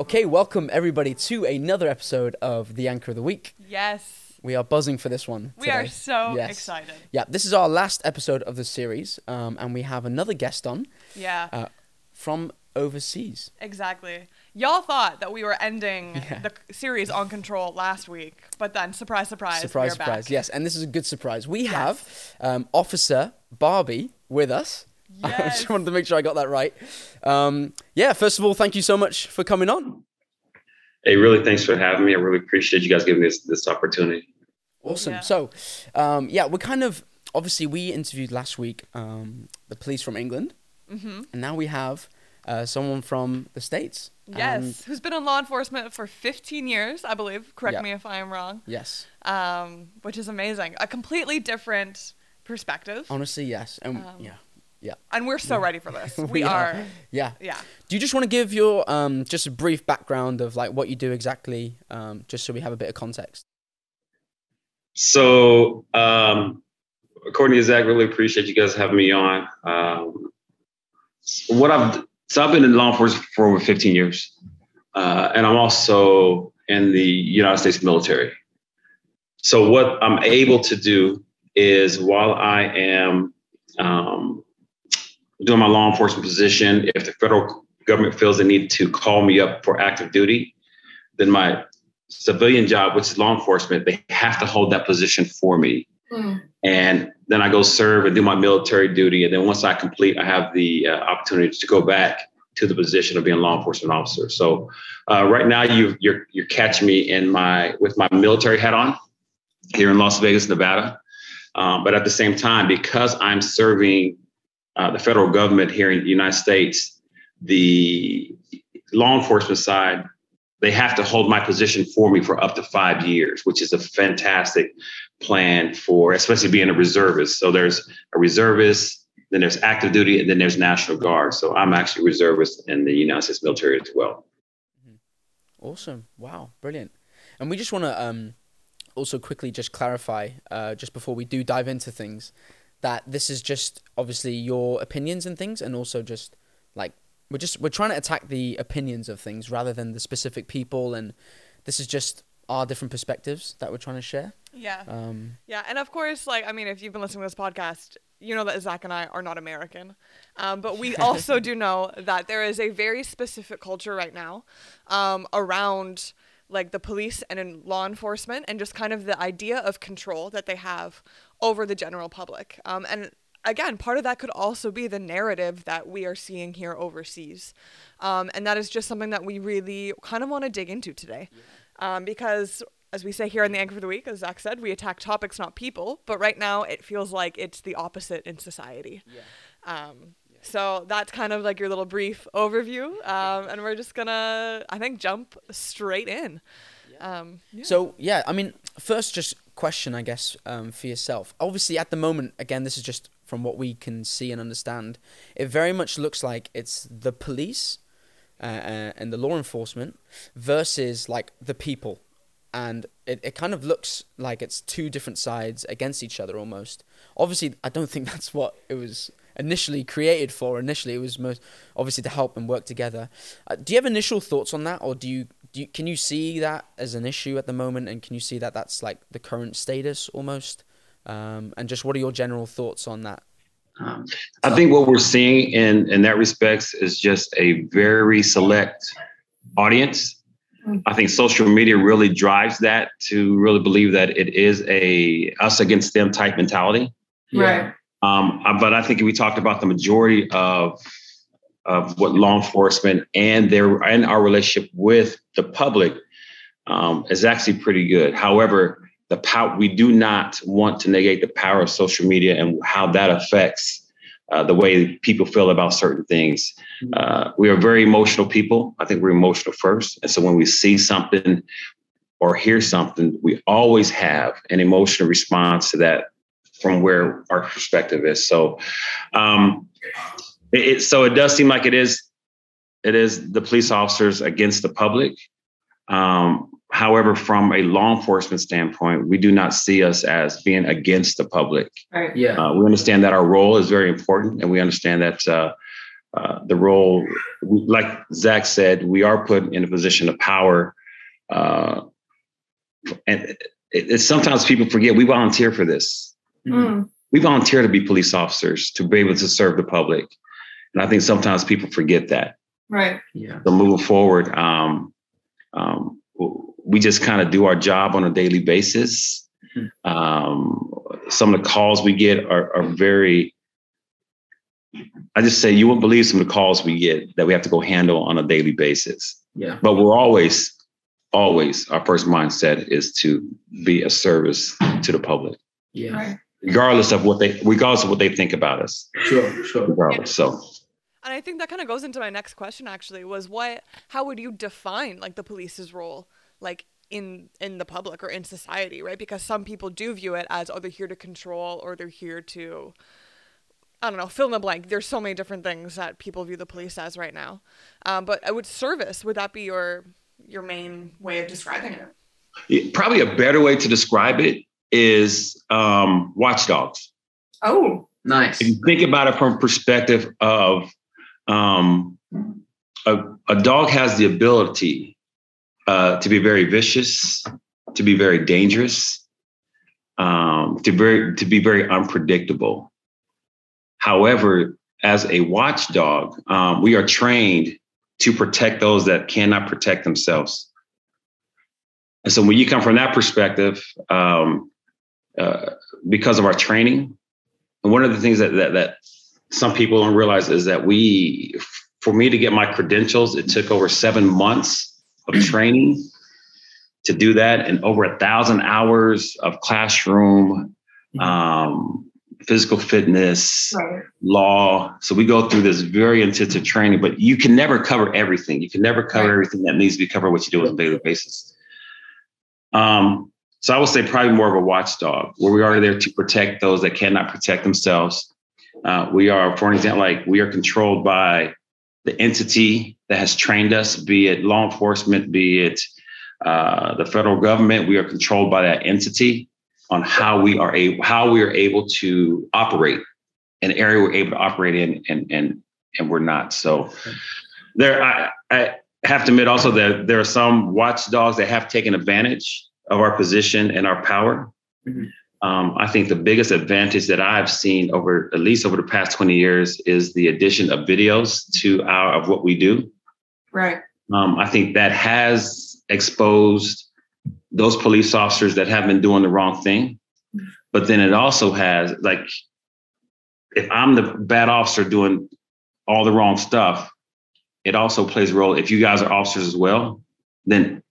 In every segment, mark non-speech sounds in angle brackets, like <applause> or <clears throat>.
Okay, welcome everybody to another episode of The Anchor of the Week. Yes. We are buzzing for this one. We are so Yes. excited. Yeah, this is our last episode of the series, um, and we have another guest on Yeah, uh, from overseas. exactly. Y'all thought that we were ending <laughs> Yeah. the series on control last week, but then surprise, surprise, surprise, surprise. back. Yes, and this is a good surprise. We have um, Officer Barbee with us. <laughs> I just wanted to make sure I got that right. Um, yeah, first of all, thank you so much for coming on. Hey, really, thanks for having me. I really appreciate you guys giving me this this opportunity. Awesome. Yeah. So, um, yeah, we're kind of obviously we interviewed last week um, the police from England, Mm-hmm. and now we have uh, someone from the states. Yes, And- who's been in law enforcement for 15 years, I believe. Correct Yeah. me if I am wrong. yes. Um, which is amazing. A completely different perspective. Honestly, yes. And Um, yeah. Yeah. And we're so ready for this. <laughs> We, We are. are. Yeah. Yeah. Do you just want to give your um, just a brief background of like what you do exactly, um, just so we have a bit of context? So, um, according to Zach, really appreciate you guys having me on. Um, what I've so I've been in law enforcement for over 15 years, uh, and I'm also in the United States military. So, what I'm able to do is while I am um, doing my law enforcement position, if the federal government feels they need to call me up for active duty, then my civilian job, which is law enforcement, they have to hold that position for me. And then I go serve and do my military duty. And then once I complete, I have the uh, opportunity to go back to the position of being a law enforcement officer. So uh, right now, you, you're you're catching me in my with my military hat on here in Las Vegas, Nevada. Um, but at the same time, because I'm serving uh, the federal government here in the United States, the law enforcement side they have to hold my position for me for up to five years, which is a fantastic plan for, especially being a reservist. So there's a reservist, then there's active duty, and then there's National Guard. So I'm actually reservist in the United States military as well. Awesome. Wow. Brilliant. And we just want to um, also quickly just clarify, uh, just before we do dive into things, that this is just obviously your opinions and things, and also just like we're just we're trying to attack the opinions of things rather than the specific people, and this is just our different perspectives that we're trying to share. Yeah. Um, Yeah, and of course, like I mean, if you've been listening to this podcast, you know that Zach and I are not American, um, but we <laughs> also do know that there is a very specific culture right now um, around like the police and in law enforcement, and just kind of the idea of control that they have over the general public. Um, and again, part of that could also be the narrative that we are seeing here overseas, um, and that is just something that we really kind of want to dig into today, um, because as we say here in the Anchor for the Week, as Zach said, we attack topics, not people. But right now, it feels like it's the opposite in society. Yeah. Um, so that's kind of like your little brief overview. Um, and we're just gonna, I think, jump straight in. Um, yeah. So yeah, I mean, first, just question, I guess, um, for yourself. Obviously, at the moment, again, this is just from what we can see and understand. It very much looks like it's the police uh, uh, and the law enforcement versus like the people, and it, it kind of looks like it's two different sides against each other almost. Obviously, I don't think <laughs> that's what it was initially created for. Initially, it was most obviously to help and work together. Uh, do you have initial thoughts on that, or do you do you, can you see that as an issue at the moment, and can you see that that's like the current status almost? Um, and just what are your general thoughts on that? Um, I think what we're seeing in in that respects is just a very select audience. I think social media really drives that to really believe that it is a us against them type mentality. Right. Um, but I think we talked about the majority of of what law enforcement and their and our relationship with the public um, is actually pretty good. However, the power we do not want to negate the power of social media and how that affects uh, the way people feel about certain things. Uh, we are very emotional people. I think we're emotional first, and so when we see something or hear something, we always have an emotional response to that from where our perspective is. So, um, it, it, so it does seem like it is, it is the police officers against the public. Um, however, from a law enforcement standpoint, we do not see us as being against the public. Right. Yeah. Uh, we understand that our role is very important, and we understand that uh, uh, the role, like Zach said, we are put in a position of power. Uh, and it, it, sometimes people forget we volunteer for this. Mm. We volunteer to be police officers to be able to serve the public. And I think sometimes people forget that. Right. Yeah. So moving forward, um, um, we just kind of do our job on a daily basis. Mm-hmm. Um, some of the calls we get are, are very I just say you won't believe some of the calls we get that we have to go handle on a daily basis. Yeah. But we're always, always our first mindset is to be a service to the public. Yeah. Right. Regardless of what they regardless of what they think about us. Sure, sure. Regardless. So and I think that kind of goes into my next question actually was what how would you define like the police's role like in in the public or in society, right? Because some people do view it as oh they're here to control or they're here to I don't know, fill in the blank. There's so many different things that people view the police as right now. Um, but would service would that be your your main way of describing it? Probably a better way to describe it is um, watchdogs. Oh, nice. If you think about it from perspective of um, a, a dog has the ability uh, to be very vicious, to be very dangerous, um, to very to be very unpredictable. However, as a watchdog, um, we are trained to protect those that cannot protect themselves. And so, when you come from that perspective, um, uh, because of our training, and one of the things that, that that some people don't realize is that we, for me to get my credentials, it took over seven months of <clears throat> training to do that, and over a thousand hours of classroom. Mm-hmm. Um, physical fitness, right. law. So we go through this very intensive training, but you can never cover everything. You can never cover right. everything that needs to be covered, what you do on a daily basis. Um, so I would say probably more of a watchdog, where we are there to protect those that cannot protect themselves. Uh, we are, for an example, like we are controlled by the entity that has trained us, be it law enforcement, be it uh, the federal government. We are controlled by that entity on how we are able how we are able to operate an area we're able to operate in and and and we're not so there I, I have to admit also that there are some watchdogs that have taken advantage of our position and our power mm-hmm. Um, i think the biggest advantage that i've seen over at least over the past 20 years is the addition of videos to our of what we do right um, i think that has exposed those police officers that have been doing the wrong thing. But then it also has like, if I'm the bad officer doing all the wrong stuff, it also plays a role. If you guys are officers as well, then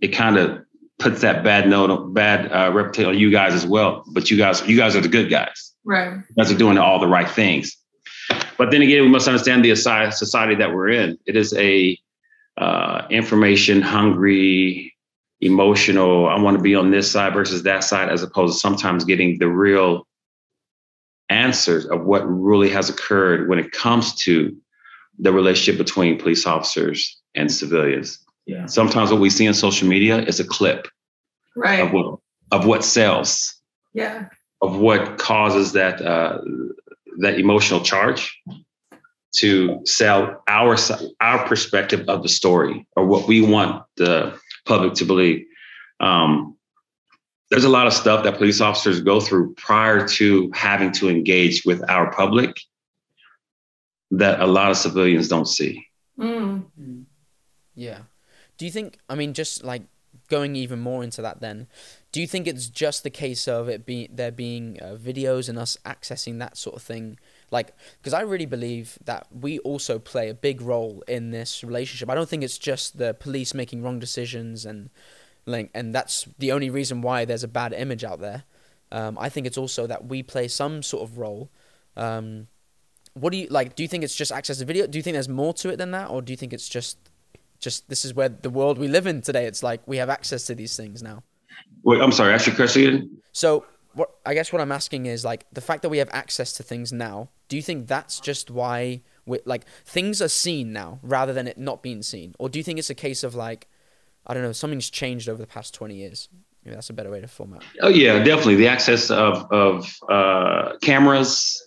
it kind of puts that bad note, bad uh, reputation on you guys as well. But you guys, you guys are the good guys. Right. You guys are doing all the right things. But then again, we must understand the society that we're in. It is a uh, information hungry, emotional, I want to be on this side versus that side, as opposed to sometimes getting the real answers of what really has occurred when it comes to the relationship between police officers and civilians. Yeah. Sometimes what we see on social media is a clip right. of what of what sells. Yeah. Of what causes that uh, that emotional charge to sell our our perspective of the story or what we want the public to believe. Um, there's a lot of stuff that police officers go through prior to having to engage with our public that a lot of civilians don't see. Mm. Yeah. Do you think, I mean, just like going even more into that then, do you think it's just the case of it being there being uh, videos and us accessing that sort of thing like, because I really believe that we also play a big role in this relationship. I don't think it's just the police making wrong decisions and like, and that's the only reason why there's a bad image out there. Um, I think it's also that we play some sort of role. Um, what do you like? Do you think it's just access to video? Do you think there's more to it than that, or do you think it's just, just this is where the world we live in today? It's like we have access to these things now. Wait, I'm sorry. Ask your question. So what I guess what I'm asking is like the fact that we have access to things now. Do you think that's just why we like things are seen now rather than it not being seen, or do you think it's a case of like I don't know something's changed over the past twenty years? Maybe that's a better way to format. Oh yeah, definitely the access of of uh, cameras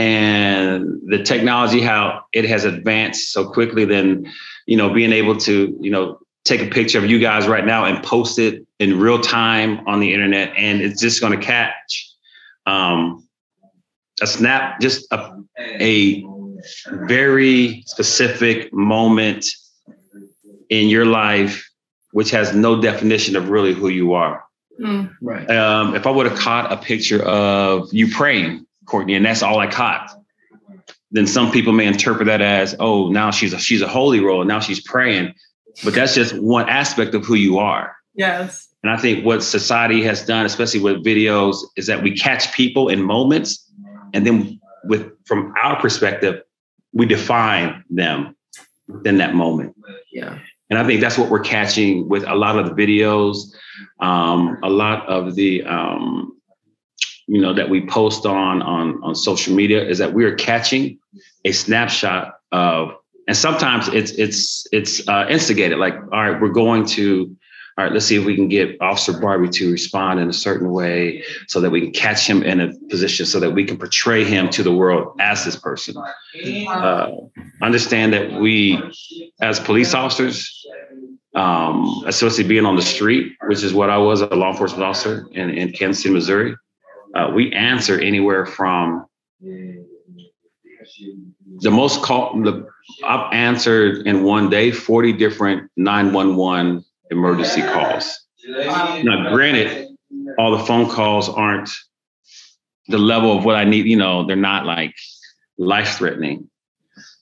and the technology how it has advanced so quickly then you know being able to you know take a picture of you guys right now and post it in real time on the internet and it's just going to catch um, a snap just a, a very specific moment in your life which has no definition of really who you are Mm. Right. um, if I would have caught a picture of you praying, Courtney, and that's all I caught, then some people may interpret that as, oh, now she's a she's a holy role, now she's praying. But that's just one aspect of who you are. Yes. And I think what society has done, especially with videos, is that we catch people in moments, and then with from our perspective, we define them within that moment. Yeah. And I think that's what we're catching with a lot of the videos, um, a lot of the, um, you know, that we post on on on social media is that we are catching a snapshot of, and sometimes it's it's it's uh, instigated. Like, all right, we're going to, all right, let's see if we can get Officer Barbee to respond in a certain way so that we can catch him in a position so that we can portray him to the world as this person. Uh, understand that we, as police officers, um, especially being on the street, which is what I was a law enforcement officer in, in Kansas City, Missouri. Uh, we answer anywhere from the most call. The I've answered in one day forty different nine one one emergency calls. Now, granted, all the phone calls aren't the level of what I need. You know, they're not like life threatening,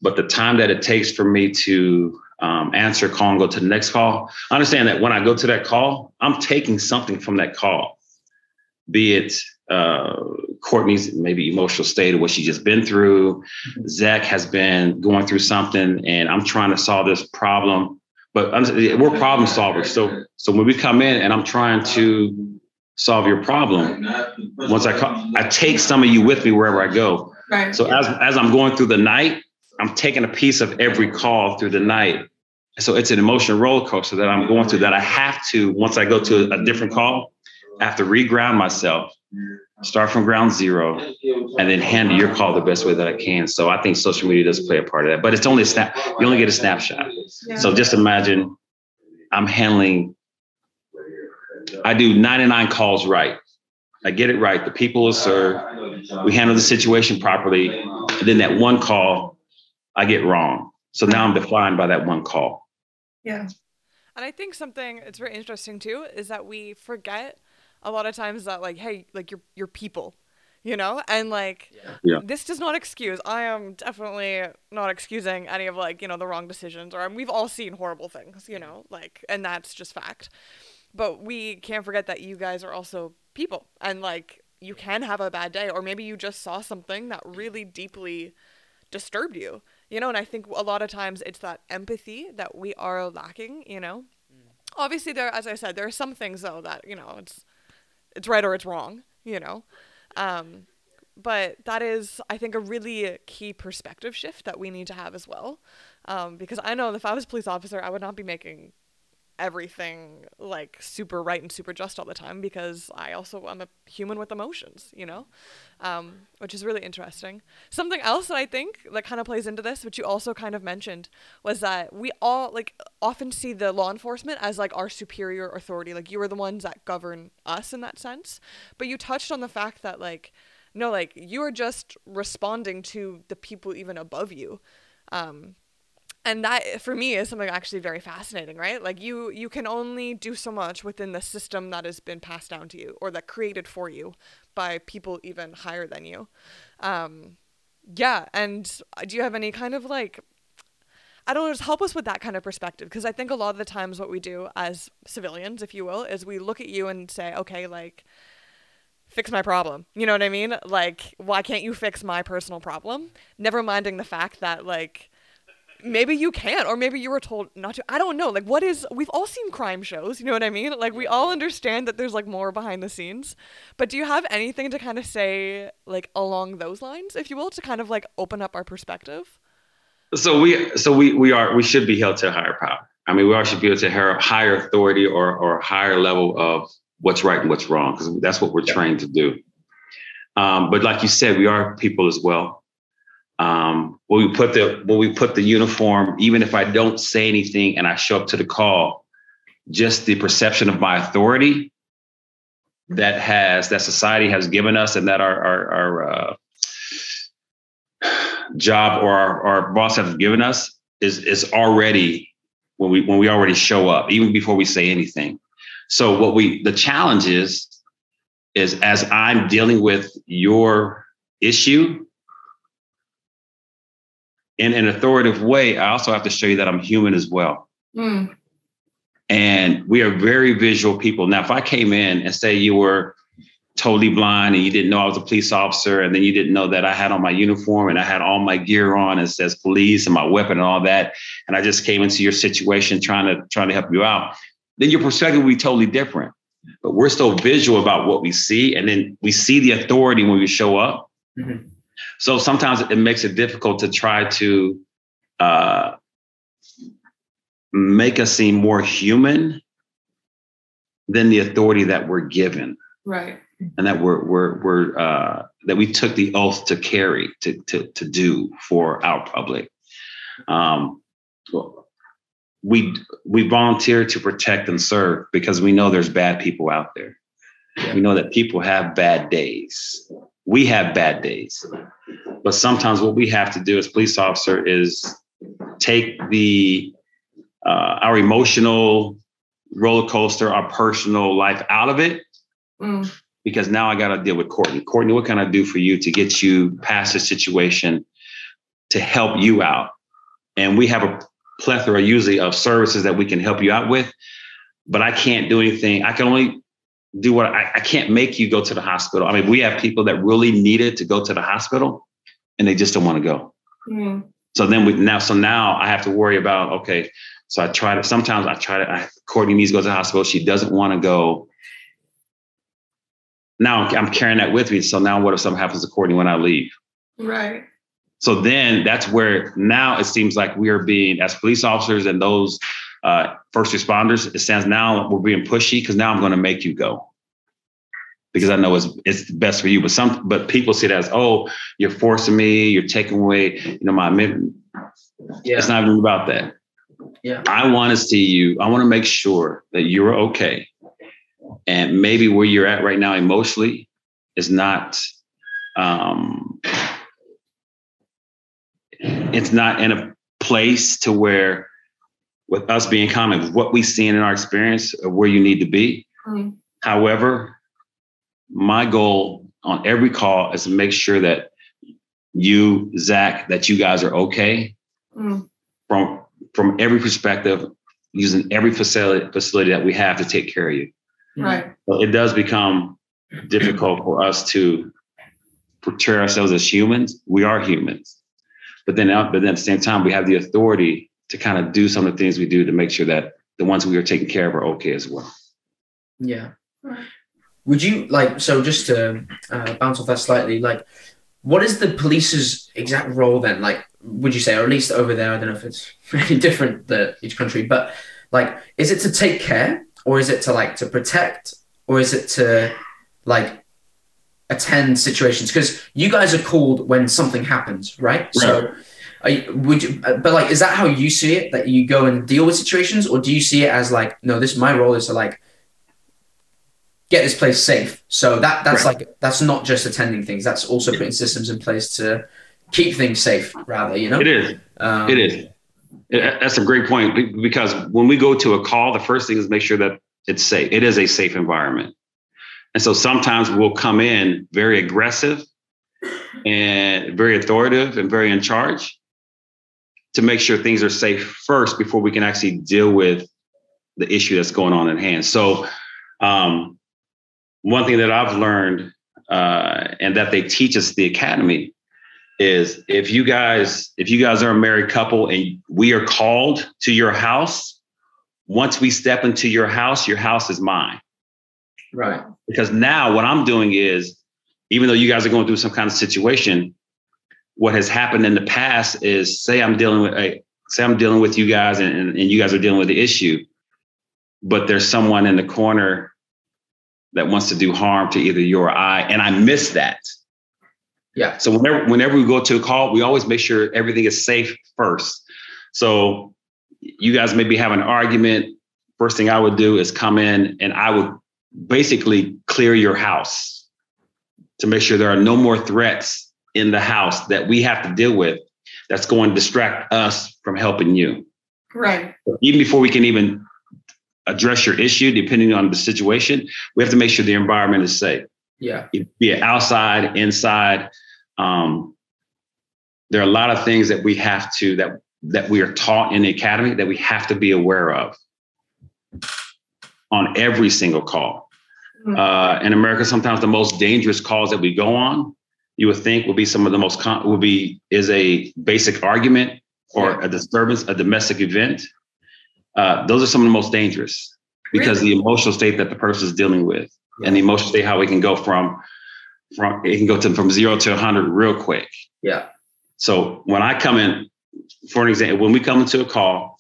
but the time that it takes for me to um, answer call and go to the next call. I understand that when I go to that call, I'm taking something from that call, be it uh, Courtney's maybe emotional state of what she just been through. Zach has been going through something, and I'm trying to solve this problem. But we're problem solvers. So, so when we come in and I'm trying to solve your problem, once I call, I take some of you with me wherever I go. Right. So as as I'm going through the night, I'm taking a piece of every call through the night. So it's an emotional roller coaster that I'm going through that I have to, once I go to a different call, I have to reground myself, start from ground zero, and then handle your call the best way that I can. So I think social media does play a part of that, but it's only a snap, you only get a snapshot. So just imagine I'm handling, I do 99 calls right. I get it right. The people are served. We handle the situation properly. And then that one call, I get wrong. So now I'm defined by that one call. Yeah. And I think something that's very interesting too is that we forget a lot of times that like, hey, like you're you're people, you know, and like Yeah. this does not excuse. I am definitely not excusing any of like you know the wrong decisions or um, we've all seen horrible things, you know, like and that's just fact. But we can't forget that you guys are also people and like you can have a bad day or maybe you just saw something that really deeply disturbed you you know and i think a lot of times it's that empathy that we are lacking you know mm. obviously there as i said there are some things though that you know it's it's right or it's wrong you know? Um but that is i think a really key perspective shift that we need to have as well. Um because i know if i was a police officer i would not be making everything like super right and super just all the time because I also I'm a human with emotions, you know, um, which is really interesting. Something else that I think that kind of plays into this, which you also kind of mentioned, was that we all like often see the law enforcement as like our superior authority, like you are the ones that govern us in that sense. But you touched on the fact that like no, like you are just responding to the people even above you. Um, and that for me is something actually very fascinating right like you you can only do so much within the system that has been passed down to you or that created for you by people even higher than you um yeah and do you have any kind of like I don't know, just help us with that kind of perspective because I think a lot of the times what we do as civilians, if you will, is we look at you and say, okay, like, fix my problem. You know what I mean? Like, why can't you fix my personal problem? Never minding the fact that, like, maybe you can't or maybe you were told not to i don't know like what is we've all seen crime shows you know what i mean like we all understand that there's like more behind the scenes but do you have anything to kind of say like along those lines if you will to kind of like open up our perspective So we, so we, we are, we should be held to a higher power. I mean, we all should be able to higher, higher authority or, or a higher level of what's right and what's wrong, because that's what we're trained to do. Um, but like you said, we are people as well. Um, when we put the when we put the uniform, even if I don't say anything and I show up to the call, just the perception of my authority that has that society has given us and that our our, our uh, job or our, our boss has given us is is already when we when we already show up even before we say anything. So what we the challenge is is as i'm dealing with your issue in an authoritative way i also have to show you that i'm human as well mm. and we are very visual people now if i came in and say you were totally blind and you didn't know I was a police officer and then you didn't know that I had on my uniform and I had all my gear on and says police and my weapon and all that and I just came into your situation trying to trying to help you out then your perspective will be totally different but we're still visual about what we see and then we see the authority when we show up mm-hmm. So sometimes it makes it difficult to try to uh, make us seem more human than the authority that we're given right and that we're we're we're uh, that we took the oath to carry to to to do for our public. Um, we we volunteer to protect and serve because we know there's bad people out there. Yeah. We know that people have bad days. We have bad days, but sometimes what we have to do as police officer is take the uh, our emotional roller coaster, our personal life out of it, mm because now I got to deal with Courtney. Courtney, what can I do for you to get you past the situation to help you out? And we have a plethora usually of services that we can help you out with, but I can't do anything. I can only do what I, I can't make you go to the hospital. I mean, we have people that really needed to go to the hospital and they just don't want to go. Mm. So then we now, so now I have to worry about, okay, so I try to, sometimes I try to, I, Courtney needs to go to the hospital. She doesn't want to go now I'm carrying that with me. So now what if something happens to Courtney when I leave? Right. So then that's where now it seems like we are being, as police officers and those uh, first responders, it sounds now we're being pushy because now I'm going to make you go because I know it's it's best for you. But some but people see it as oh you're forcing me, you're taking away you know my amendment. Yeah. It's not even about that. Yeah. I want to see you. I want to make sure that you're okay and maybe where you're at right now emotionally is not um, it's not in a place to where with us being common what we see in our experience of where you need to be mm. however my goal on every call is to make sure that you zach that you guys are okay mm. from from every perspective using every facility facility that we have to take care of you Right. But it does become difficult for us to portray ourselves as humans. We are humans. But then, but then at the same time, we have the authority to kind of do some of the things we do to make sure that the ones we are taking care of are okay as well. Yeah. Would you like so just to uh, bounce off that slightly? Like, what is the police's exact role then? Like, would you say, or at least over there? I don't know if it's <laughs> really different the each country, but like, is it to take care or is it to like to protect or is it to like attend situations because you guys are called when something happens right, right. so you, would you but like is that how you see it that you go and deal with situations? Or do you see it as like no this my role is to like get this place safe. So that that's right. like that's not just attending things. That's also putting systems in place to keep things safe rather you know? It is. Um, it is. That's a great point because when we go to a call, the first thing is make sure that it's safe. It is a safe environment. And so sometimes we'll come in very aggressive and very authoritative and very in charge to make sure things are safe first before we can actually deal with the issue that's going on at hand. So, um, one thing that I've learned uh, and that they teach us the academy is if you guys if you guys are a married couple and we are called to your house once we step into your house your house is mine right because now what i'm doing is even though you guys are going through some kind of situation what has happened in the past is say i'm dealing with a say i'm dealing with you guys and, and, and you guys are dealing with the issue but there's someone in the corner that wants to do harm to either you or i and i miss that Yeah. So whenever whenever we go to a call, we always make sure everything is safe first. So you guys maybe have an argument. First thing I would do is come in and I would basically clear your house to make sure there are no more threats in the house that we have to deal with that's going to distract us from helping you. Right. Even before we can even address your issue, depending on the situation, we have to make sure the environment is safe. Yeah. Be it outside, inside. Um, there are a lot of things that we have to that that we are taught in the academy that we have to be aware of on every single call. Mhm. Uh, in America, sometimes the most dangerous calls that we go on, you would think will be some of the most con- will be is a basic argument or a disturbance, a domestic event. Uh, those are some of the most dangerous because the emotional state that the person is dealing with and the emotional state how it can go from from it can go to from zero to 100 real quick. Yeah. So when I come in, for an example, when we come into a call,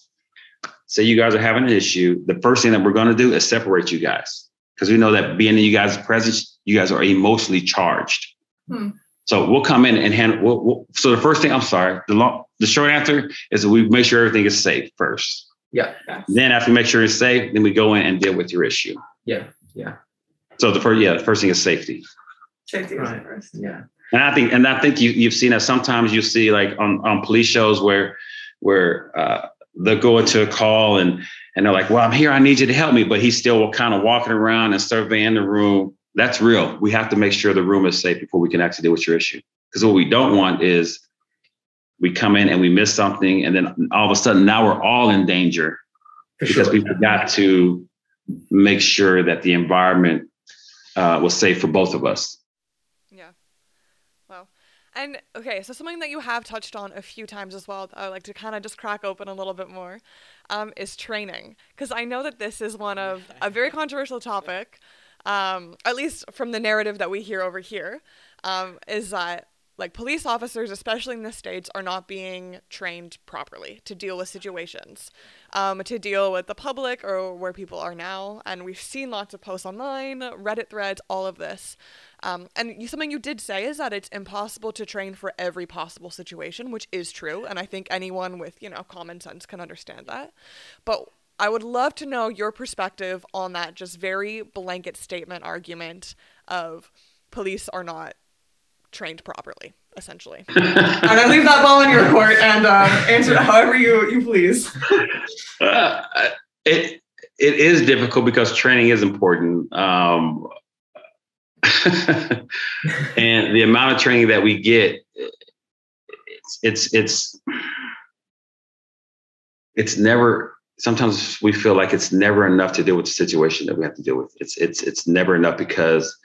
say you guys are having an issue, the first thing that we're going to do is separate you guys because we know that being in you guys' presence, you guys are emotionally charged. Hmm. So we'll come in and handle. We'll, we'll, so the first thing, I'm sorry, the long, the short answer is that we make sure everything is safe first. Yeah. Then after we make sure it's safe, then we go in and deal with your issue. Yeah. Yeah. So the first, yeah, the first thing is safety. Safety is Right. first. Yeah. And I think, and I think you you've seen that sometimes you see like on on police shows where where uh, they'll go into a call and and they're like, "Well, I'm here. I need you to help me," but he's still kind of walking around and surveying the room. That's real. We have to make sure the room is safe before we can actually deal with your issue. Because what we don't want is we come in and we miss something, and then all of a sudden now we're all in danger For because sure. we forgot to make sure that the environment uh, was safe for both of us. Yeah. Wow. And okay, so something that you have touched on a few times as well, that I would like to kind of just crack open a little bit more, um, is training. Because I know that this is one of a very controversial topic, um, at least from the narrative that we hear over here, um, is that like police officers, especially in the states, are not being trained properly to deal with situations, um, to deal with the public or where people are now. And we've seen lots of posts online, Reddit threads, all of this. Um, and you, something you did say is that it's impossible to train for every possible situation, which is true. And I think anyone with you know common sense can understand that. But I would love to know your perspective on that just very blanket statement argument of police are not trained properly, essentially. <laughs> and I leave that ball in your court and um, answer it however you, you please. <laughs> Uh, it it is difficult because training is important, um, <laughs> and the amount of training that we get, it's it's it's it's never. Sometimes we feel like it's never enough to deal with the situation that we have to deal with. It's it's it's never enough because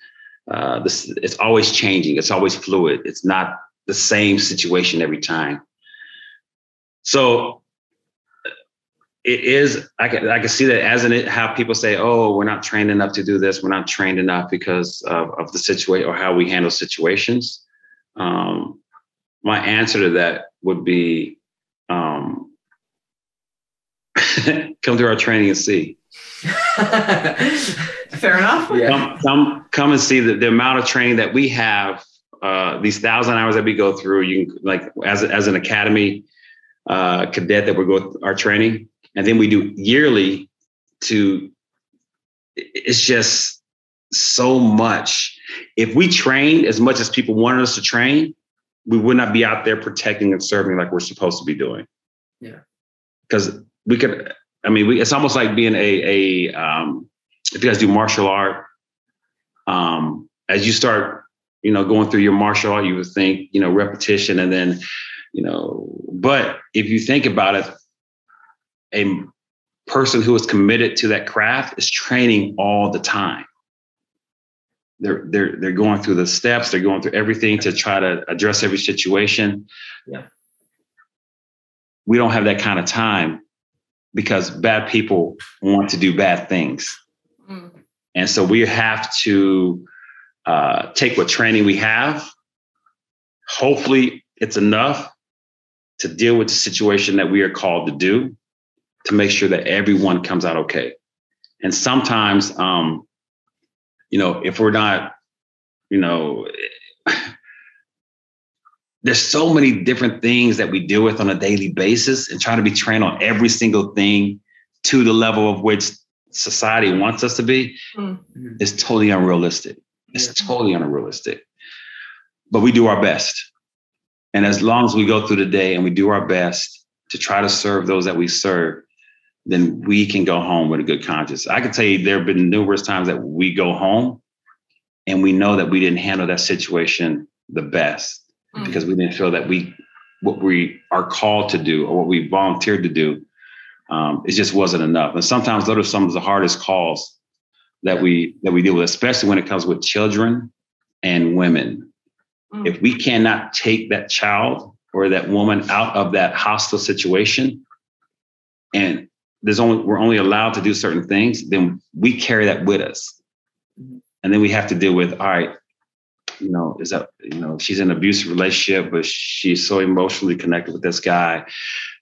uh, this it's always changing. It's always fluid. It's not the same situation every time. So it is I can I can see that as in it how people say, oh, we're not trained enough to do this, we're not trained enough because of, of the situation or how we handle situations. Um, my answer to that would be <laughs> come to our training and see. <laughs> Fair enough. yeah. Come come come and see the, the amount of training that we have, uh, these thousand hours that we go through. You can like as as an academy uh, cadet that we go th- our training, and then we do yearly to it's just so much if we trained as much as people wanted us to train we would not be out there protecting and serving like we're supposed to be doing Yeah. because we could i mean we, it's almost like being a a um, if you guys do martial art um, as you start you know going through your martial art you would think you know repetition and then you know but if you think about it a person who is committed to that craft is training all the time they're they're they're going through the steps they're going through everything to try to address every situation Yeah. we don't have that kind of time because bad people want to do bad things. Mm. and so we have to uh, take what training we have. Hopefully it's enough to deal with the situation that we are called to do to make sure that everyone comes out okay. And sometimes um, you know if we're not you know there's so many different things that we deal with on a daily basis and trying to be trained on every single thing to the level of which society wants us to be mm-hmm. is totally unrealistic. It's yeah. totally unrealistic. But we do our best. And as long as we go through the day and we do our best to try to serve those that we serve, then we can go home with a good conscience. I can tell you there have been numerous times that we go home and we know that we didn't handle that situation the best mm. because we didn't feel that we what we are called to do or what we volunteered to do um, it just wasn't enough and sometimes those are some of the hardest calls that we that we deal with especially when it comes with children and women mm. if we cannot take that child or that woman out of that hostile situation and there's only we're only allowed to do certain things then we carry that with us mm-hmm. and then we have to deal with all right you know is that you know she's in an abusive relationship but she's so emotionally connected with this guy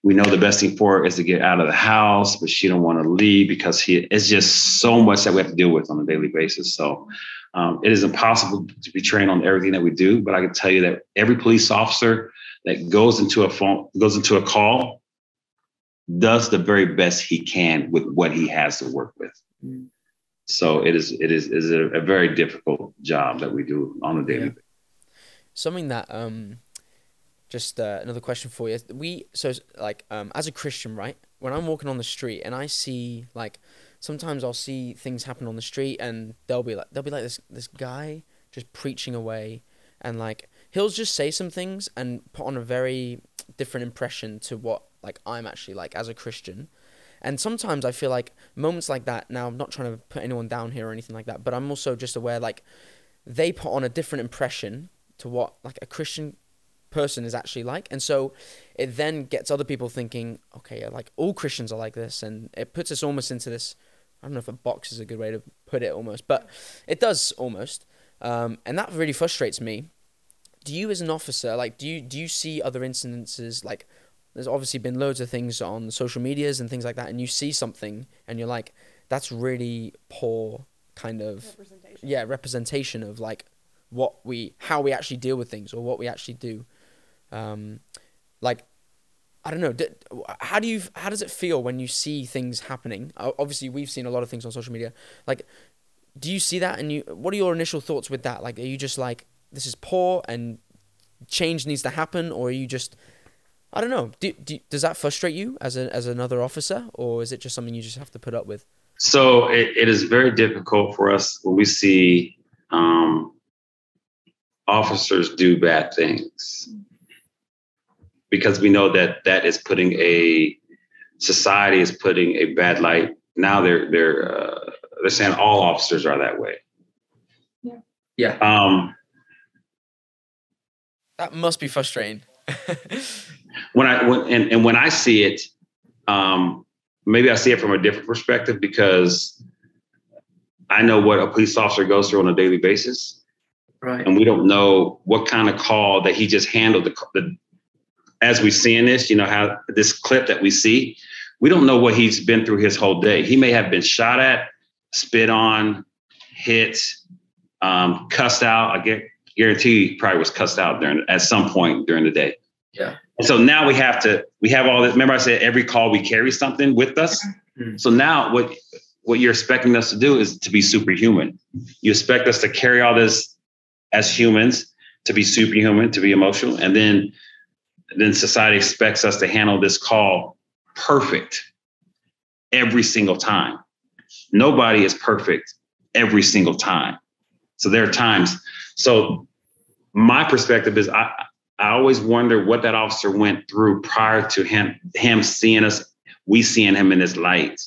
we know the best thing for her is to get out of the house but she don't want to leave because he it's just so much that we have to deal with on a daily basis so um, it is impossible to be trained on everything that we do but i can tell you that every police officer that goes into a phone goes into a call does the very best he can with what he has to work with. Mm. So it is it is is a, a, very difficult job that we do on a daily yeah. basis. Something that um just uh, another question for you. We so like um as a Christian, right? When I'm walking on the street and I see like sometimes I'll see things happen on the street and they'll be like they'll be like this this guy just preaching away and like he'll just say some things and put on a very different impression to what like I'm actually like as a Christian. And sometimes I feel like moments like that. Now I'm not trying to put anyone down here or anything like that, but I'm also just aware like they put on a different impression to what like a Christian person is actually like, and so it then gets other people thinking, okay, like all Christians are like this, and it puts us almost into this. I don't know if a box is a good way to put it, almost, but it does almost, um, and that really frustrates me. Do you, as an officer, like, do you do you see other incidences like? There's obviously been loads of things on social medias and things like that, and you see something and you're like, that's really poor kind of representation. yeah representation of like what we how we actually deal with things or what we actually do. Um, like I don't know. How do you? How does it feel when you see things happening? Obviously, we've seen a lot of things on social media. Like, do you see that? And you, what are your initial thoughts with that? Like, are you just like, this is poor and change needs to happen, or are you just I don't know. Do, do, does that frustrate you as a, as another officer, or is it just something you just have to put up with? So it, it is very difficult for us when we see um, officers do bad things because we know that that is putting a society is putting a bad light. Now they're they're uh, they're saying all officers are that way. Yeah. Yeah. Um, that must be frustrating. <laughs> when I when, and, and when I see it, um, maybe I see it from a different perspective because I know what a police officer goes through on a daily basis. Right. And we don't know what kind of call that he just handled the, the as we see in this, you know, how this clip that we see, we don't know what he's been through his whole day. He may have been shot at, spit on, hit, um, cussed out. I get guarantee he probably was cussed out during at some point during the day. Yeah. And so now we have to, we have all this. Remember, I said every call we carry something with us. Mm-hmm. So now what what you're expecting us to do is to be superhuman. You expect us to carry all this as humans, to be superhuman, to be emotional, and then then society expects us to handle this call perfect every single time. Nobody is perfect every single time. So there are times. So my perspective is I I always wonder what that officer went through prior to him him seeing us, we seeing him in his light.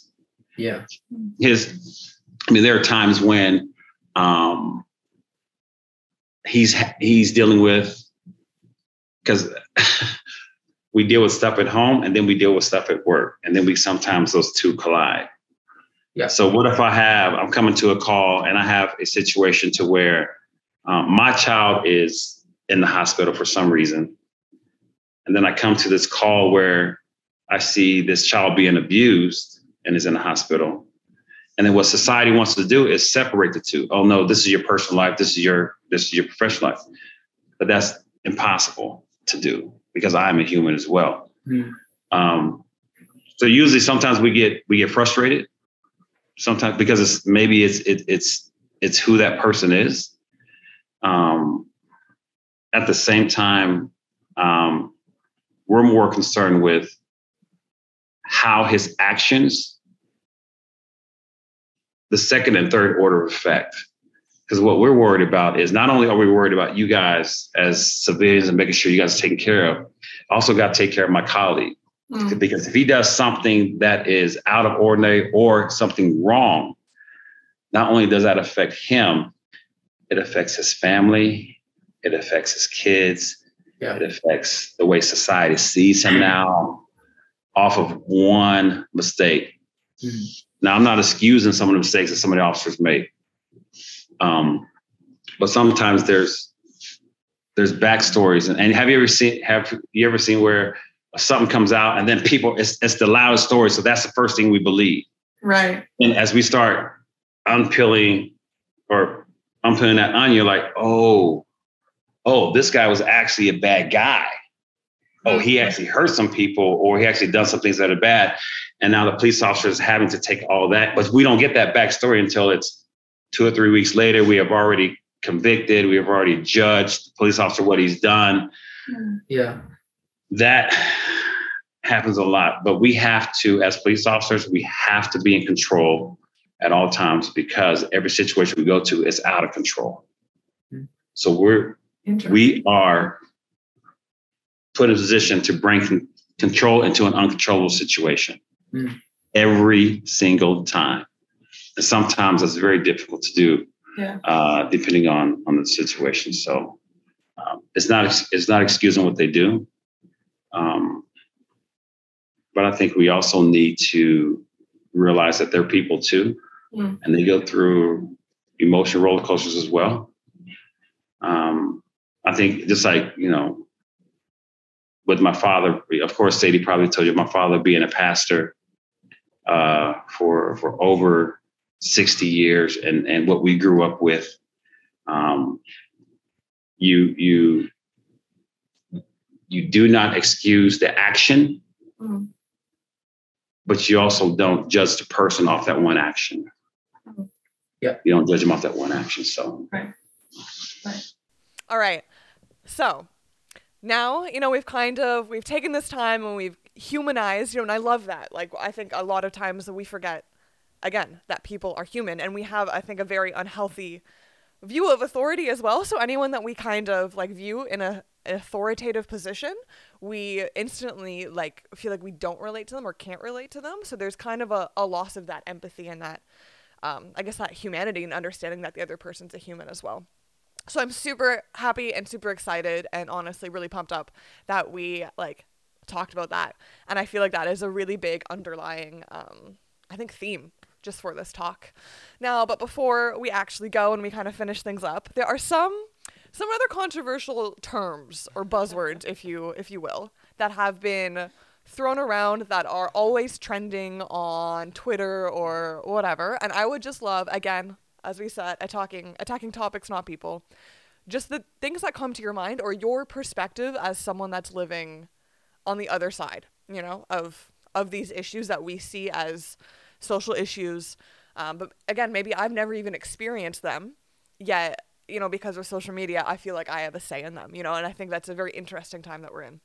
Yeah. His, I mean, there are times when um, he's he's dealing with because <laughs> we deal with stuff at home and then we deal with stuff at work, and then we sometimes those two collide. Yeah. So what if I have I'm coming to a call and I have a situation to where um, my child is in the hospital for some reason. And then I come to this call where I see this child being abused and is in the hospital. And then what society wants to do is separate the two. Oh no, this is your personal life. This is your this is your professional life. But that's impossible to do because I'm a human as well. Mm. Um, so usually, sometimes we get we get frustrated. Sometimes because it's maybe it's it, it's it's who that person is. Um, at the same time, um, we're more concerned with how his actions, the second and third order effect. Because what we're worried about is not only are we worried about you guys as civilians and making sure you guys are taken care of, I also got to take care of my colleague. Mm. Because if he does something that is out of ordinary or something wrong, not only does that affect him, it affects his family, it affects his kids, yeah. it affects the way society sees him now off of one mistake. Mm-hmm. Now, I'm not excusing some of the mistakes that some of the officers made, um, but sometimes there's there's backstories. And, and have you ever seen have you ever seen where something comes out and then people it's, it's the loudest story, so that's the first thing we believe. Right. And as we start unpeeling or unpeeling that onion, like, oh, oh, this guy was actually a bad guy oh, he actually hurt some people or he actually done some things that are bad. And now the police officer is having to take all that. But we don't get that backstory until it's two or three weeks later. We have already convicted, we have already judged the police officer what he's done. Yeah. That happens a lot. But we have to, as police officers, we have to be in control at all times because every situation we go to is out of control. Hmm. So we're we are put in a position to bring control into an uncontrollable situation mm. every single time. And sometimes it's very difficult to do, yeah. uh, depending on on the situation. So um, it's not it's not excusing what they do, um, but I think we also need to realize that they're people too, mm. and they go through emotional roller coasters as well. Um, I think just like you know with my father, of course, Sadie probably told you my father being a pastor uh, for for over sixty years, and and what we grew up with. Um, you you you do not excuse the action, mm-hmm. but you also don't judge the person off that one action. Mm-hmm. Yeah, you don't judge them off that one action. So right, right. All right. So now, you know, we've kind of we've taken this time and we've humanized, you know, and I love that. Like I think a lot of times we forget again that people are human and we have I think a very unhealthy view of authority as well. So anyone that we kind of like view in a authoritative position, we instantly like feel like we don't relate to them or can't relate to them. So there's kind of a, a loss of that empathy and that um, I guess that humanity and understanding that the other person's a human as well. So I'm super happy and super excited and honestly really pumped up that we like talked about that. And I feel like that is a really big underlying um I think theme just for this talk. Now, but before we actually go and we kind of finish things up, there are some some other controversial terms or buzzwords if you if you will that have been thrown around that are always trending on Twitter or whatever. And I would just love again as we said, attacking attacking topics, not people. Just the things that come to your mind or your perspective as someone that's living on the other side, you know, of of these issues that we see as social issues. Um, but again, maybe I've never even experienced them yet. You know, because of social media, I feel like I have a say in them. You know, and I think that's a very interesting time that we're in.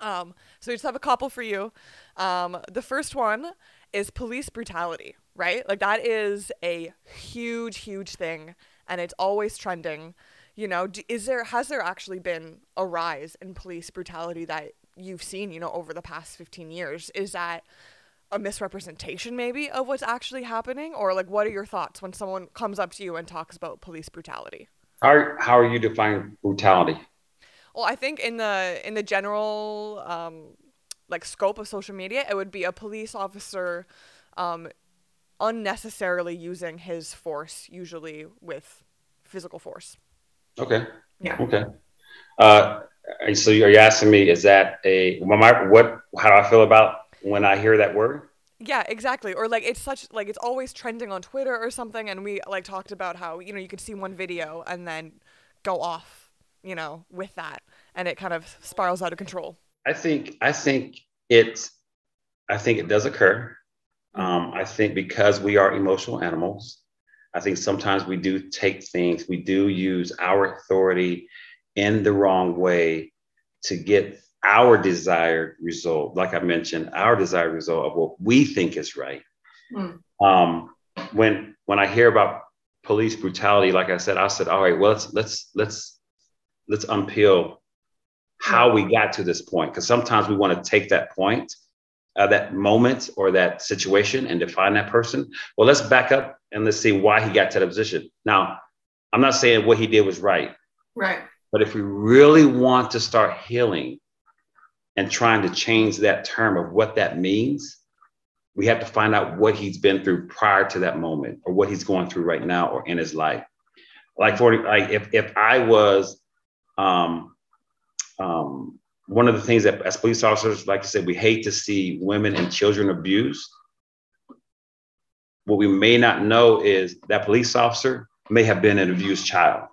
Um, so we just have a couple for you. Um, the first one is police brutality right? Like that is a huge, huge thing, and it's always trending. You know, is there has there actually been a rise in police brutality that you've seen? You know, over the past fifteen years, is that a misrepresentation maybe of what's actually happening, or like what are your thoughts when someone comes up to you and talks about police brutality? How how are you defining brutality? Well, I think in the in the general um, like scope of social media, it would be a police officer um, unnecessarily using his force, usually with physical force. Okay. Yeah. Okay. Uh, so are you asking me, is that a, what, how do I feel about when I hear that word? Yeah, exactly. Or like it's such like it's always trending on Twitter or something and we like talked about how, you know, you could see one video and then go off, you know, with that. and it kind of spirals out of control? I think I think it's I think it does occur. Um, I think because we are emotional animals, I think sometimes we do take things, we do use our authority in the wrong way to get our desired result. Like I mentioned, our desired result of what we think is right. Mm. Um, when when I hear about police brutality, like I said, I said, all right, well, let's let's let's let's unpeel how we got to this point. Because sometimes we want to take that point, uh, that moment or that situation and define that person. Well, let's back up and let's see why he got to that position. Now, I'm not saying what he did was right. Right. But if we really want to start healing and trying to change that term of what that means, we have to find out what he's been through prior to that moment or what he's going through right now or in his life. Like for like if if I was um um one of the things that as police officers, like I said, we hate to see women and children abused. What we may not know is that police officer may have been an abused child.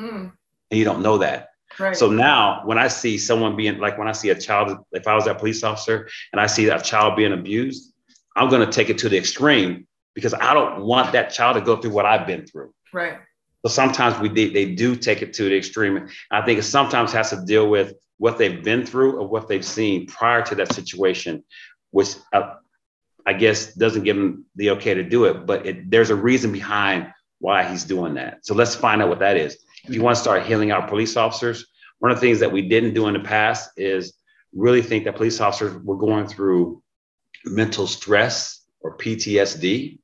Mm. And you don't know that. Right. So now when I see someone being like when I see a child, if I was that police officer and I see that child being abused, I'm going to take it to the extreme because I don't want that child to go through what I've been through. Right. So sometimes we they do take it to the extreme. I think it sometimes has to deal with what they've been through or what they've seen prior to that situation, which uh, I guess doesn't give them the okay to do it. But it, there's a reason behind why he's doing that. So let's find out what that is. If you want to start healing our police officers, one of the things that we didn't do in the past is really think that police officers were going through mental stress or PTSD.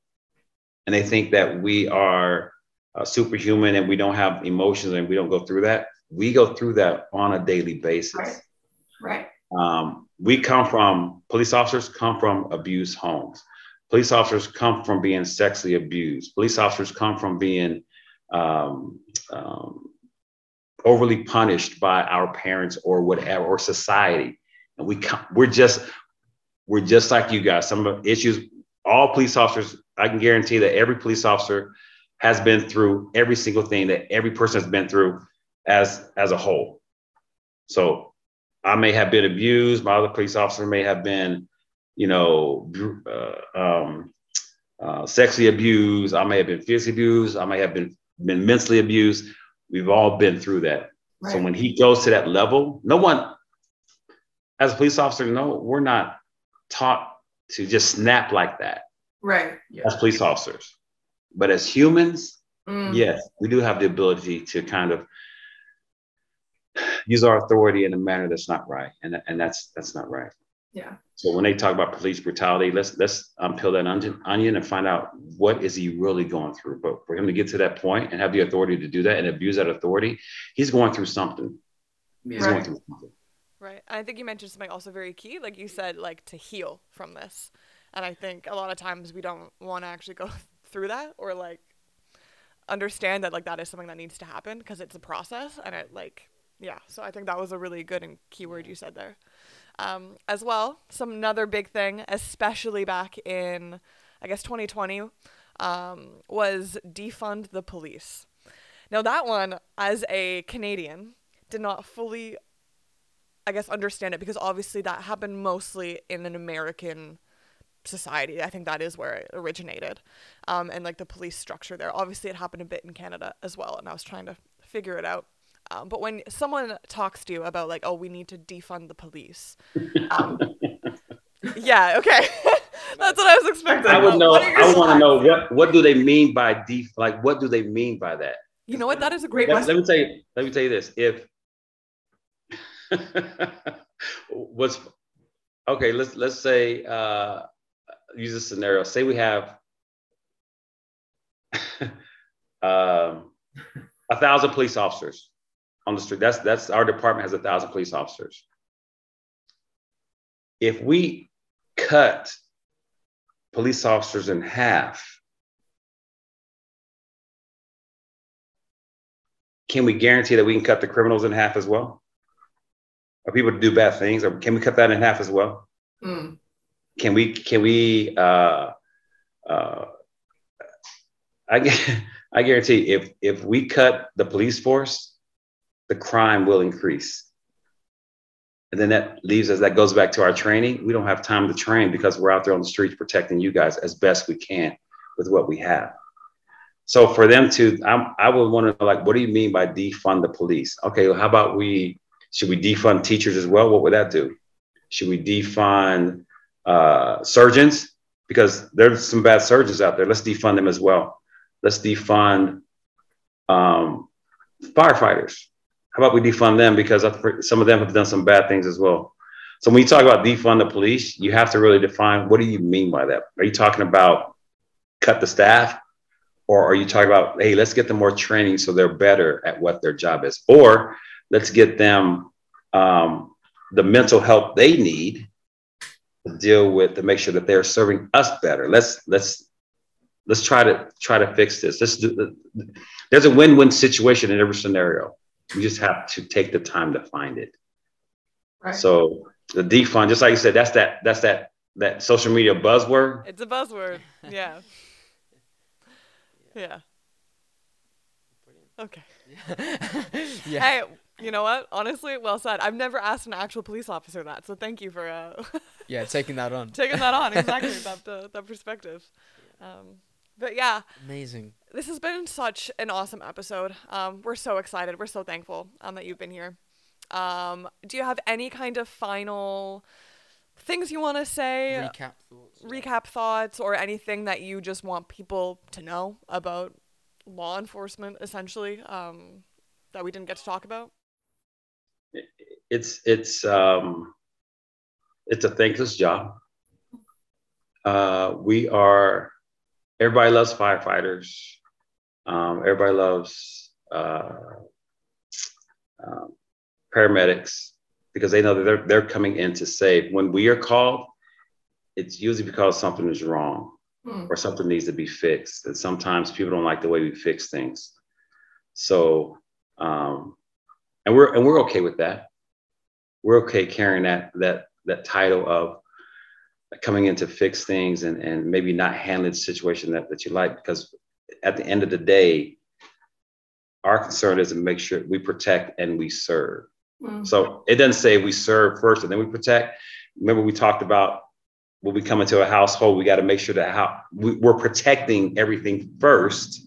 And they think that we are uh, superhuman and we don't have emotions and we don't go through that. We go through that on a daily basis. Right. Right. Um, we come from, police officers come from abused homes. Police officers come from being sexually abused. Police officers come from being um, um, overly punished by our parents or whatever, or society. And we come, we're just, we're just like you guys. Some of the issues, all police officers, I can guarantee that every police officer has been through every single thing that every person has been through as as a whole. So I may have been abused. My other police officer may have been, you know, uh, um, uh, sexually abused. I may have been physically abused. I may have been been mentally abused. We've all been through that. Right. So when he goes to that level, no one, as a police officer, no, we're not taught to just snap like that. Right. As police officers. But as humans, mm. yes, we do have the ability to kind of use our authority in a manner that's not right. And, and that's that's not right. Yeah. So when they talk about police brutality, let's let's unpeel that onion, onion and find out what is he really going through. But for him to get to that point and have the authority to do that and abuse that authority, he's going through something. He's right. going through something. Right. And I think you mentioned something also very key, like you said, like to heal from this. And I think a lot of times we don't want to actually go through that or like understand that like that is something that needs to happen because it's a process and it like yeah. So I think that was a really good and key word you said there. Um, as well, some another big thing, especially back in I guess 2020, um, was defund the police. Now that one, as a Canadian, did not fully I guess, understand it because obviously that happened mostly in an American society. I think that is where it originated. Um, and like the police structure there. Obviously, it happened a bit in Canada as well. And I was trying to figure it out. Um, but when someone talks to you about, like, oh, we need to defund the police. Um, <laughs> yeah, okay. <laughs> That's what I was expecting. I would know. I want to know what what do they mean by def? Like, what do they mean by that? You know what? That is a great let, question. Let me tell you. Let me tell you this. If <laughs> what's okay let's let's say uh use a scenario. Say we have <laughs> um, a thousand police officers on the street. That's that's our department has a thousand police officers. If we cut police officers in half can we guarantee that we can cut the criminals in half as well? Are people to do bad things, or can we cut that in half as well? Mm. Can we? Can we? Uh, uh, I <laughs> I guarantee if if we cut the police force, the crime will increase. And then that leaves us, that goes back to our training. We don't have time to train because we're out there on the streets protecting you guys as best we can with what we have. So for them to, I'm, I would want to know, like, what do you mean by defund the police? Okay, well, how about we, should we defund teachers as well? What would that do? Should we defund uh, surgeons? Because there's some bad surgeons out there. Let's defund them as well. Let's defund um, firefighters. How about we defund them because some of them have done some bad things as well. So when you talk about defund the police, you have to really define what do you mean by that? Are you talking about cut the staff? Or are you talking about, hey, let's get them more training so they're better at what their job is? Or let's get them um, the mental help they need deal with to make sure that they're serving us better. Let's let's let's try to try to fix this. This do, there's a win-win situation in every scenario. We just have to take the time to find it. Right. So the defund, just like you said, that's that that's that that social media buzzword. It's a buzzword. Yeah. <laughs> Yeah. Okay. <laughs> yeah. Hey, you know what? Honestly, well said. I've never asked an actual police officer that, so thank you for uh <laughs> Yeah, taking that on. taking that on, <laughs> exactly, that that perspective. Um but yeah. Amazing. This has been such an awesome episode. Um we're so excited. We're so thankful um that you've been here. Um do you have any kind of final things you want to say? Recap thoughts. Recap thoughts or anything that you just want people to know about law enforcement essentially um, that we didn't get to talk about? It's it's um, it's a thankless job. Uh, we are everybody loves firefighters. Um, everybody loves uh, uh, paramedics because they know that they're, they're coming in to save. When we are called, it's usually because something is wrong mm. or something needs to be fixed. And sometimes people don't like the way we fix things. So, um, and we're and we're okay with that. We're okay carrying that that that title of coming in to fix things and, and maybe not handling the situation that, that you like because at the end of the day, our concern is to make sure we protect and we serve. Mm-hmm. So it doesn't say we serve first and then we protect. Remember, we talked about when we come into a household, we got to make sure that how we, we're protecting everything first.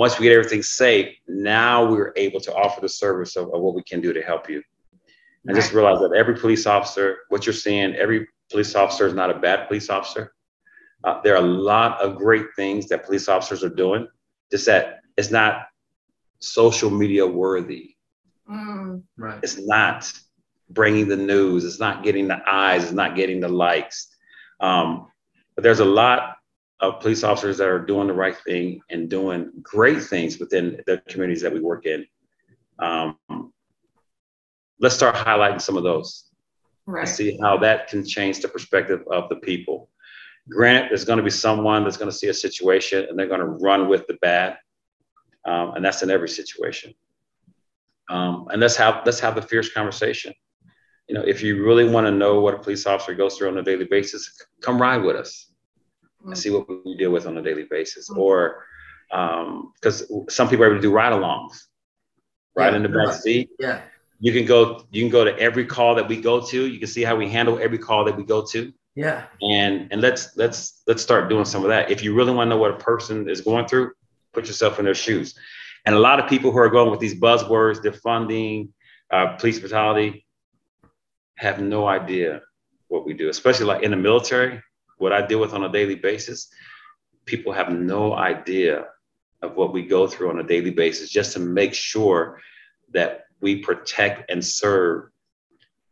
Once we get everything safe, now we're able to offer the service of, of what we can do to help you. And right. just realize that every police officer, what you're seeing, every police officer is not a bad police officer. Uh, there are a lot of great things that police officers are doing, just that it's not social media worthy. Mm. Right. It's not bringing the news. It's not getting the eyes. It's not getting the likes. Um, but there's a lot of police officers that are doing the right thing and doing great things within the communities that we work in. Um, let's start highlighting some of those. Right. And see how that can change the perspective of the people. Granted, there's going to be someone that's going to see a situation and they're going to run with the bad, um, and that's in every situation. Um, and let's have let's have the fierce conversation. You know, if you really want to know what a police officer goes through on a daily basis, come ride with us and see what we deal with on a daily basis. Mm-hmm. Or because um, some people are able to do ride-alongs, right yeah, in the back seat. Yeah. You can go. You can go to every call that we go to. You can see how we handle every call that we go to. Yeah. And and let's let's let's start doing some of that. If you really want to know what a person is going through, put yourself in their shoes. And a lot of people who are going with these buzzwords, defunding, uh, police brutality, have no idea what we do, especially like in the military, what I deal with on a daily basis. People have no idea of what we go through on a daily basis just to make sure that we protect and serve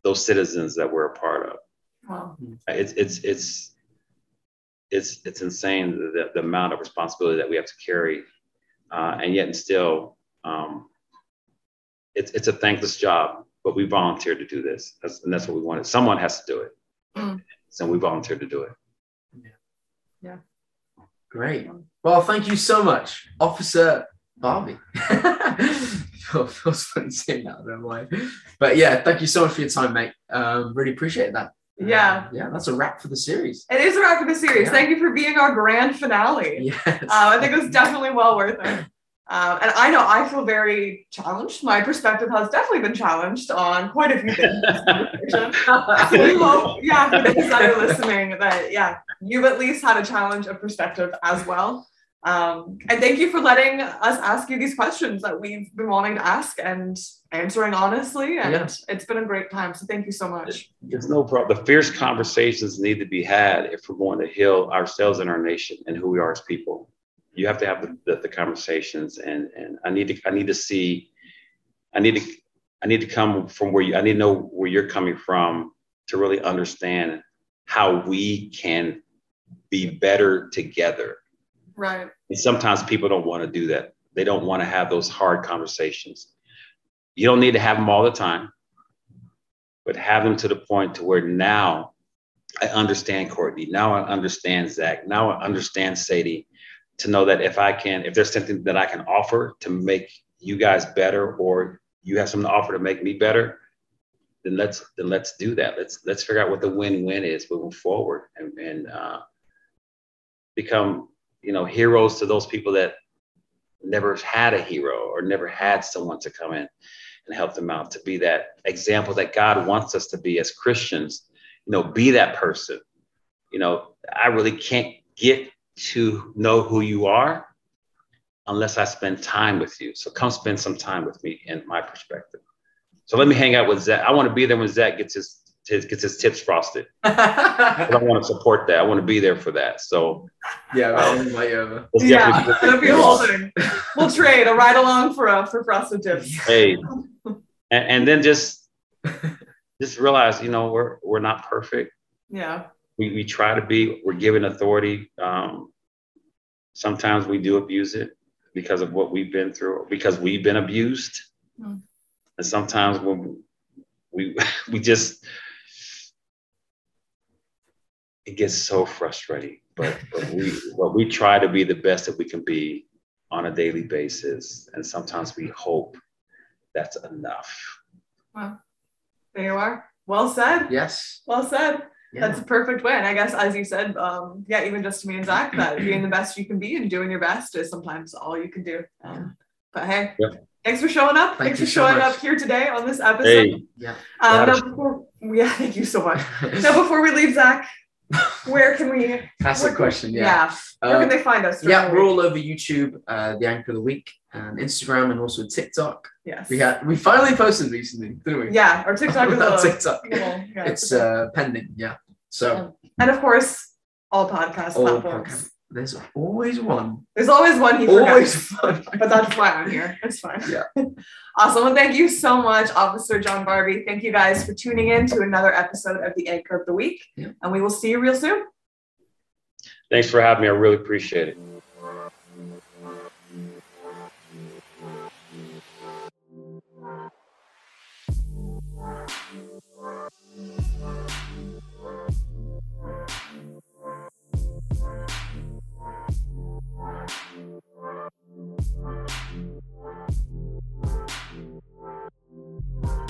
those citizens that we're a part of. Wow. It's it's it's it's it's insane the, the amount of responsibility that we have to carry uh, and yet and still um, it's, it's a thankless job but we volunteered to do this that's, and that's what we wanted someone has to do it mm. so we volunteered to do it yeah great well thank you so much officer Barbee feels funny saying that that way but yeah thank you so much for your time mate um, really appreciate that yeah. Uh, yeah, that's a wrap for the series. It is a wrap for the series. Yeah. Thank you for being our grand finale. Yes. Uh, I think it was definitely well worth it. <laughs> Um, and I know I feel very challenged. My perspective has definitely been challenged on quite a few things. <laughs> so we hope, yeah, for those that are listening, that yeah, you've at least had a challenge of perspective as well. Um, and thank you for letting us ask you these questions that we've been wanting to ask and answering honestly. And Yes. it's been a great time. So thank you so much. There's no problem. The fierce conversations need to be had if we're going to heal ourselves and our nation and who we are as people. You have to have the, the, the conversations, and and I need to I need to see, I need to I need to come from where you I need to know where you're coming from to really understand how we can be better together. Right. And sometimes people don't want to do that. They don't want to have those hard conversations. You don't need to have them all the time, but have them to the point to where now I understand Courtney. Now I understand Zach. Now I understand Sadie. To know that if I can, if there's something that I can offer to make you guys better, or you have something to offer to make me better, then let's then let's do that. Let's let's figure out what the win-win is moving forward, and, and uh, become you know heroes to those people that never had a hero or never had someone to come in and help them out to be that example that god wants us to be as christians you know be that person you know i really can't get to know who you are unless i spend time with you so come spend some time with me in my perspective so let me hang out with zach i want to be there when zach gets his, his gets his tips frosted. <laughs> i want to support that i want to be there for that so yeah, I'll invite you Yeah, definitely- it'll be a whole thing. We'll trade a ride along for uh, for frosted tips. <laughs> hey and, and then just just realize you know we're we're not perfect Yeah. We, we try to be we're given authority um, sometimes we do abuse it because of what we've been through because we've been abused Hmm. and sometimes when we <laughs> we just it gets so frustrating but, but we <laughs> but we try to be the best that we can be on a daily basis and sometimes we hope that's enough Well, There you are. Well said. Yes. Well said. Yeah. That's a perfect way. And I guess, as you said, um, yeah, even just to me and Zach, that being the best you can be and doing your best is sometimes all you can do. Um, but hey, Yep. thanks for showing up. Thank thanks for so showing much. up here today on this episode. hey Yeah. um, Yeah. now before, yeah, thank you so much. <laughs> Now, before we leave, Zach, where can we? Where- question. Yeah. Yeah. Where Uh, can they find us? yeah, we're all over YouTube, uh, the Anchor of the Week, and Instagram, and also TikTok. Yes. We had we finally posted recently, didn't we? Yeah, our TikTok <laughs> is a TikTok. little- yeah, It's uh, pending. Yeah. So and of course, all podcast all platforms. podcast- there's always one. There's always one he always. One. but that's why I'm here. That's fine. Yeah. <laughs> awesome. Well, thank you so much, Officer John Barbee. Thank you guys for tuning in to another episode of the Anchor of the Week. Yeah. And we will see you real soon. Thanks for having me. I really appreciate it. Thank you. Bye.